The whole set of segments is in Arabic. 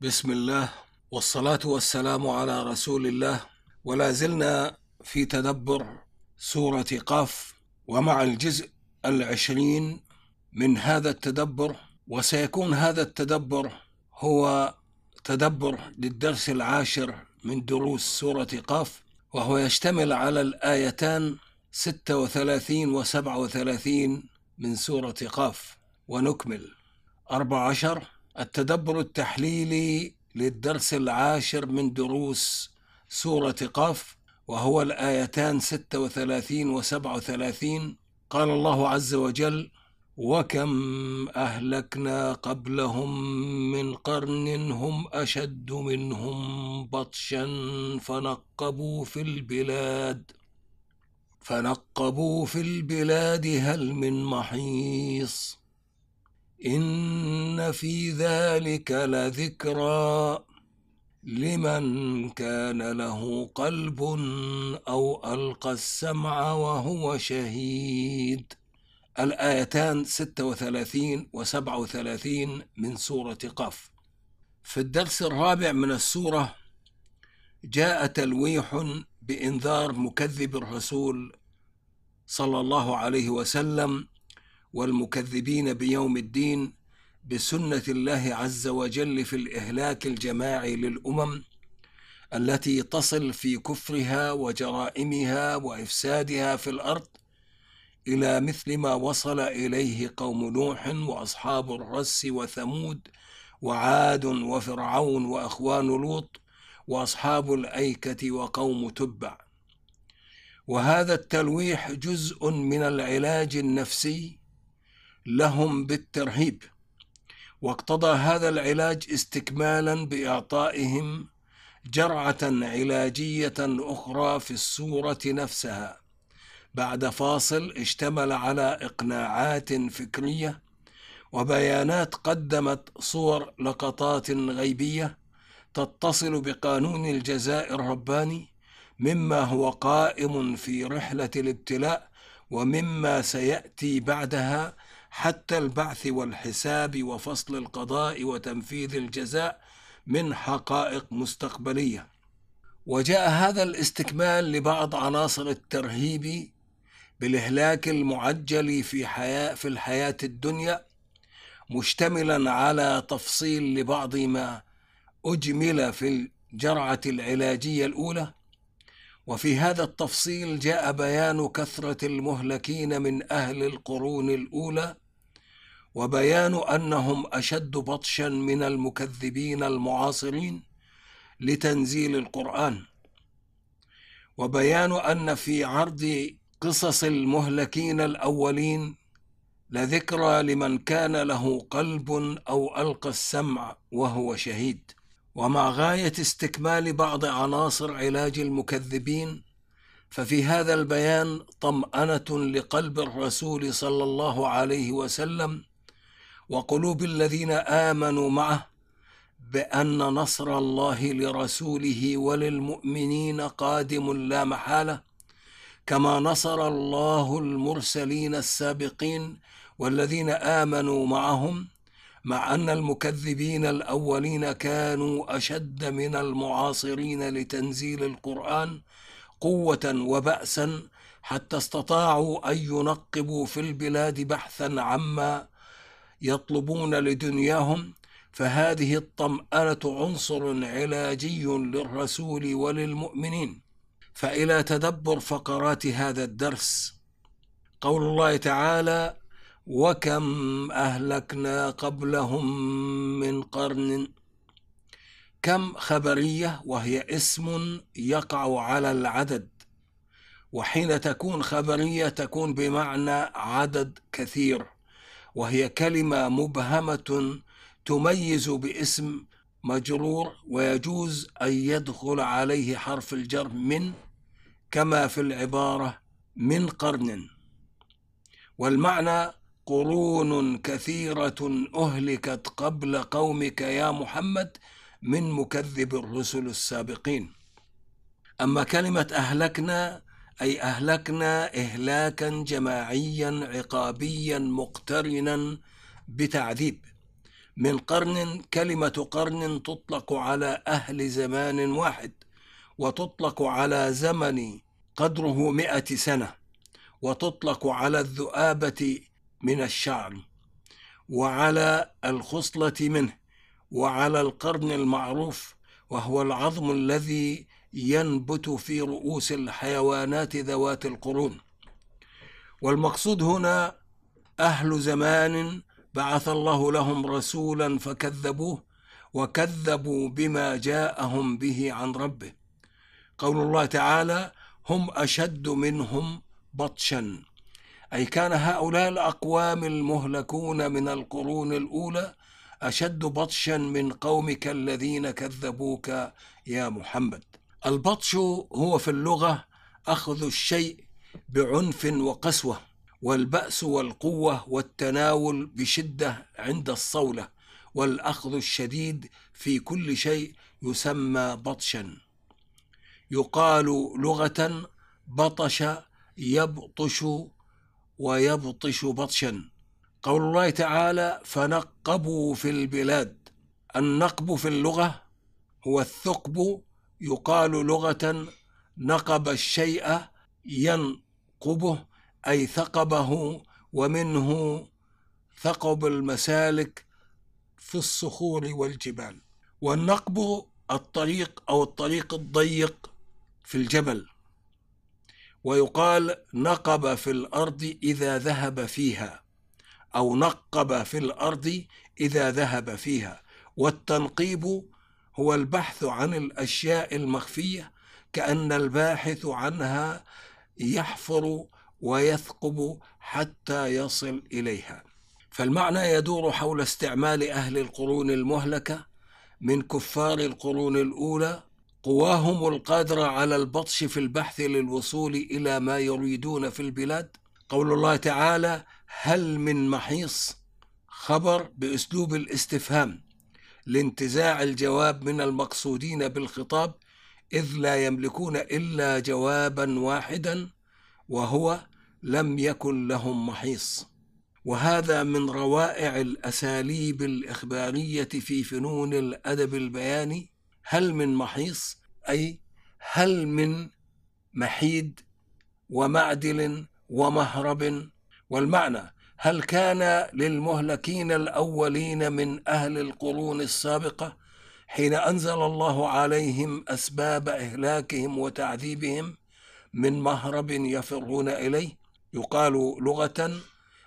بسم الله والصلاة والسلام على رسول الله. ولا زلنا في تدبر سورة قاف ومع الجزء العشرين من هذا التدبر. وسيكون هذا التدبر هو تدبر للدرس العاشر من دروس سورة قاف وهو يشتمل على الآيتان 36 و 37 من سورة قاف. ونكمل. 14 التدبر التحليلي للدرس العاشر من دروس سورة قاف وهو الآيتان 36 و 37 قال الله عز وجل وكم أهلكنا قبلهم من قرن هم أشد منهم بطشا فنقبوا في البلاد فنقبوا في البلاد هل من محيص؟ إن في ذلك لذكرى لمن كان له قلب أو ألقى السمع وهو شهيد. الآيتان 36 و 37 من سورة قاف. في الدرس الرابع من السورة جاء تلويح بإنذار مكذب الرسول صلى الله عليه وسلم والمكذبين بيوم الدين بسنة الله عز وجل في الإهلاك الجماعي للأمم التي تصل في كفرها وجرائمها وإفسادها في الأرض إلى مثل ما وصل إليه قوم نوح وأصحاب الرس وثمود وعاد وفرعون وأخوان لوط وأصحاب الأيكة وقوم تبع. وهذا التلويح جزء من العلاج النفسي لهم بالترهيب واقتضى هذا العلاج استكمالا بإعطائهم جرعة علاجية أخرى في الصورة نفسها. بعد فاصل اشتمل على إقناعات فكرية وبيانات قدمت صور لقطات غيبية تتصل بقانون الجزاء الرباني مما هو قائم في رحلة الابتلاء ومما سيأتي بعدها حتى البعث والحساب وفصل القضاء وتنفيذ الجزاء من حقائق مستقبلية. وجاء هذا الاستكمال لبعض عناصر الترهيب بالإهلاك المعجل في حياة في الحياة الدنيا مشتملا على تفصيل لبعض ما أجمل في الجرعة العلاجية الأولى. وفي هذا التفصيل جاء بيان كثرة المهلكين من أهل القرون الأولى وبيان أنهم أشد بطشا من المكذبين المعاصرين لتنزيل القرآن. وبيان أن في عرض قصص المهلكين الأولين لذكرى لمن كان له قلب أو ألقى السمع وهو شهيد. ومع غاية استكمال بعض عناصر علاج المكذبين ففي هذا البيان طمأنة لقلب الرسول صلى الله عليه وسلم وقلوب الذين آمنوا معه بأن نصر الله لرسوله وللمؤمنين قادم لا محالة كما نصر الله المرسلين السابقين والذين آمنوا معهم مع أن المكذبين الأولين كانوا أشد من المعاصرين لتنزيل القرآن قوة وباسا حتى استطاعوا أن ينقبوا في البلاد بحثا عما يطلبون لدنياهم فهذه الطمأنة عنصر علاجي للرسول وللمؤمنين. فإلى تدبر فقرات هذا الدرس قول الله تعالى وكم أهلكنا قبلهم من قرن؟ كم خبرية وهي اسم يقع على العدد. وحين تكون خبرية تكون بمعنى عدد كثير. وهي كلمة مبهمة تميز باسم مجرور ويجوز أن يدخل عليه حرف الجر من كما في العبارة من قرن. والمعنى قرون كثيرة أهلكت قبل قومك يا محمد من مكذب الرسل السابقين. أما كلمة أهلكنا أي أهلكنا إهلاكا جماعيا عقابيا مقترنا بتعذيب. من قرن كلمة قرن تطلق على أهل زمان واحد وتطلق على زمن قدره مئة سنة وتطلق على الذؤابة من الشعر وعلى الخصلة منه وعلى القرن المعروف وهو العظم الذي ينبت في رؤوس الحيوانات ذوات القرون. والمقصود هنا أهل زمان بعث الله لهم رسولا فكذبوه وكذبوا بما جاءهم به عن ربه. قول الله تعالى هم أشد منهم بطشا أي كان هؤلاء الأقوام المهلكون من القرون الأولى أشد بطشا من قومك الذين كذبوك يا محمد. البطش هو في اللغة أخذ الشيء بعنف وقسوة والبأس والقوة والتناول بشدة عند الصولة والأخذ الشديد في كل شيء يسمى بطشا. يقال لغة بطش يبطش ويبطش بطشا. قول الله تعالى فنقبوا في البلاد النقب في اللغة هو الثقب يقال لغة نقب الشيء ينقبه أي ثقبه ومنه ثقب المسالك في الصخور والجبال. والنقب الطريق أو الطريق الضيق في الجبل. ويقال نقب في الأرض إذا ذهب فيها أو نقب في الأرض إذا ذهب فيها. والتنقيب هو البحث عن الأشياء المخفية كأن الباحث عنها يحفر ويثقب حتى يصل إليها. فالمعنى يدور حول استعمال أهل القرون المهلكة من كفار القرون الأولى قواهم القادرة على البطش في البحث للوصول إلى ما يريدون في البلاد. قول الله تعالى هل من محيص خبر بأسلوب الاستفهام لانتزاع الجواب من المقصودين بالخطاب إذ لا يملكون إلا جوابا واحدا وهو لم يكن لهم محيص. وهذا من روائع الأساليب الإخبارية في فنون الأدب البياني هل من محيص؟ أي هل من محيد ومعدل ومهرب؟ والمعنى هل كان للمهلكين الأولين من أهل القرون السابقة حين أنزل الله عليهم أسباب إهلاكهم وتعذيبهم من مهرب يفرون إليه؟ يقال لغة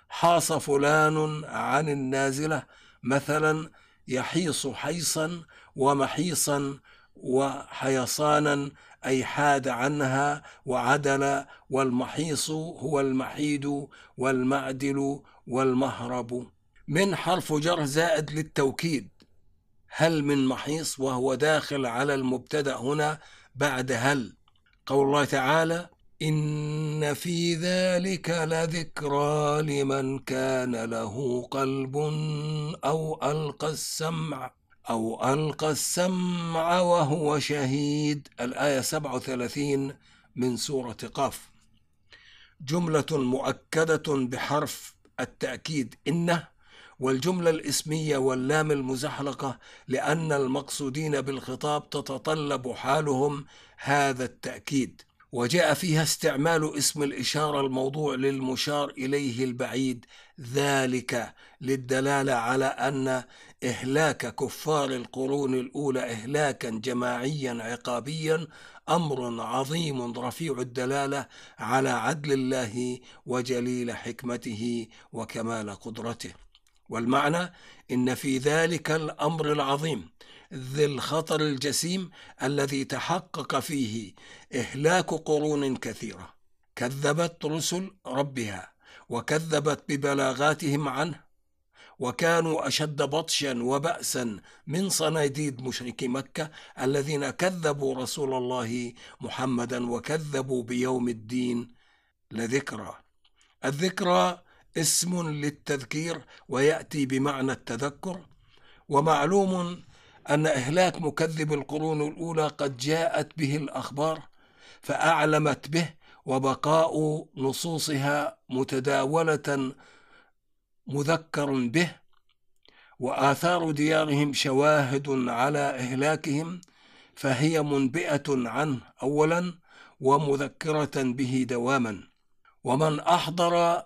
حاص فلان عن النازلة مثلا يحيص حيصا ومحيصا وحيصانا أي حاد عنها وعدل والمحيص هو المحيد والمعدل والمهرب. من حرف جر زائد للتوكيد. هل من محيص وهو داخل على المبتدأ هنا بعد هل؟ قول الله تعالى إن في ذلك لذكرى لمن كان له قلب أو ألقى السمع. أو ألقى السمع وهو شهيد. الآية 37 من سورة قاف. جملة مؤكدة بحرف التأكيد إنه والجملة الإسمية واللام المزحلقة لأن المقصودين بالخطاب تتطلب حالهم هذا التأكيد. وجاء فيها استعمال اسم الإشارة الموضوع للمشار إليه البعيد. ذلك للدلالة على أن إهلاك كفار القرون الأولى إهلاكا جماعيا عقابيا أمر عظيم رفيع الدلالة على عدل الله وجليل حكمته وكمال قدرته. والمعنى إن في ذلك الأمر العظيم. ذي الخطر الجسيم الذي تحقق فيه إهلاك قرون كثيرة. كذبت رسل ربها وكذبت ببلاغاتهم عنه وكانوا أشد بطشا وبأسا من صناديد مشركي مكة الذين كذبوا رسول الله محمدا وكذبوا بيوم الدين لذكرى. الذكرى اسم للتذكير ويأتي بمعنى التذكر ومعلوم أن إهلاك مكذب القرون الأولى قد جاءت به الأخبار فأعلمت به وبقاء نصوصها متداولة مذكر به وآثار ديارهم شواهد على إهلاكهم فهي منبئة عنه أولا ومذكرة به دواما. ومن أحضر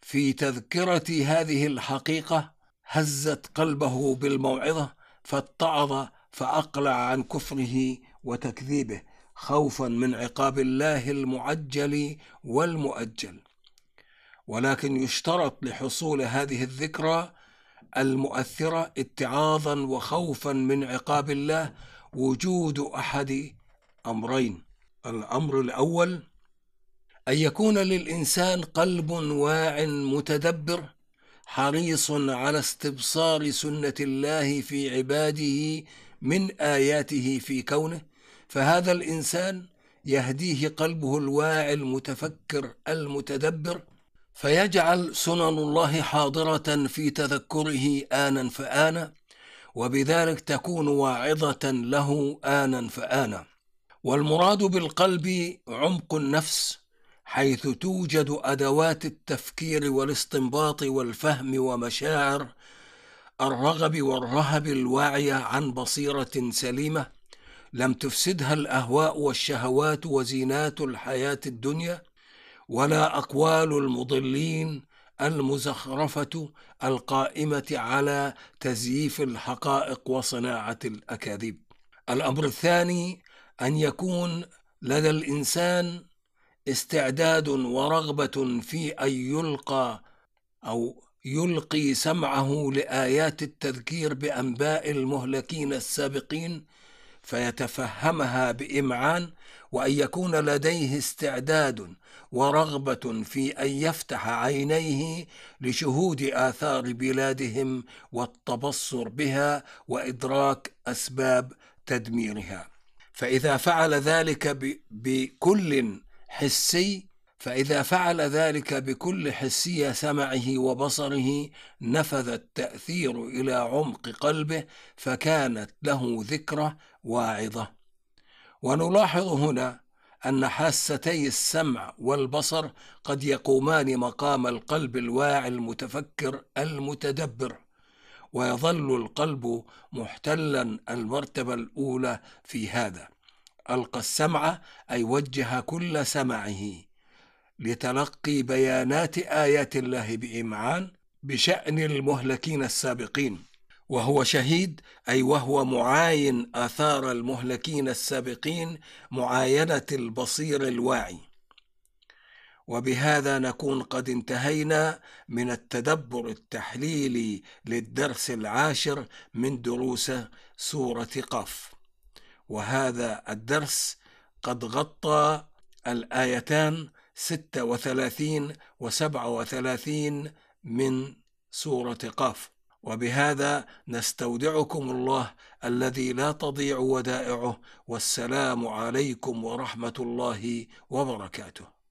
في تذكرة هذه الحقيقة هزت قلبه بالموعظة فاتعظ فأقلع عن كفره وتكذيبه خوفا من عقاب الله المعجل والمؤجل. ولكن يشترط لحصول هذه الذكرى المؤثرة اتعاظا وخوفا من عقاب الله وجود أحد أمرين. الأمر الأول أن يكون للإنسان قلب واع متدبر حريص على استبصار سنة الله في عباده من آياته في كونه فهذا الإنسان يهديه قلبه الواعي المتفكر المتدبر فيجعل سنن الله حاضرة في تذكره آنا فآنا وبذلك تكون واعظة له آنا فآنا. والمراد بالقلب عمق النفس حيث توجد أدوات التفكير والاستنباط والفهم ومشاعر الرغب والرهب الواعية عن بصيرة سليمة لم تفسدها الأهواء والشهوات وزينات الحياة الدنيا ولا أقوال المضلين المزخرفة القائمة على تزييف الحقائق وصناعة الأكاذيب. الأمر الثاني أن يكون لدى الإنسان استعداد ورغبة في أن يلقى أو يلقي سمعه لآيات التذكير بأنباء المهلكين السابقين فيتفهمها بإمعان وأن يكون لديه استعداد ورغبة في أن يفتح عينيه لشهود آثار بلادهم والتبصر بها وإدراك أسباب تدميرها. فإذا فعل ذلك بكل حسي فإذا فعل ذلك بكل حسية سمعه وبصره نفذ التأثير إلى عمق قلبه فكانت له ذكرى واعظة. ونلاحظ هنا أن حاستي السمع والبصر قد يقومان مقام القلب الواعي المتفكر المتدبر ويظل القلب محتلا المرتبة الأولى في هذا. ألقى السمع أي وجه كل سمعه لتلقي بيانات آيات الله بإمعان بشأن المهلكين السابقين. وهو شهيد أي وهو معاين آثار المهلكين السابقين معاينة البصير الواعي. وبهذا نكون قد انتهينا من التدبر التحليلي للدرس العاشر من دروس سورة قاف. وهذا الدرس قد غطى الآيتان ستة وثلاثين وسبعة وثلاثين من سورة قاف. وبهذا نستودعكم الله الذي لا تضيع ودائعه والسلام عليكم ورحمة الله وبركاته.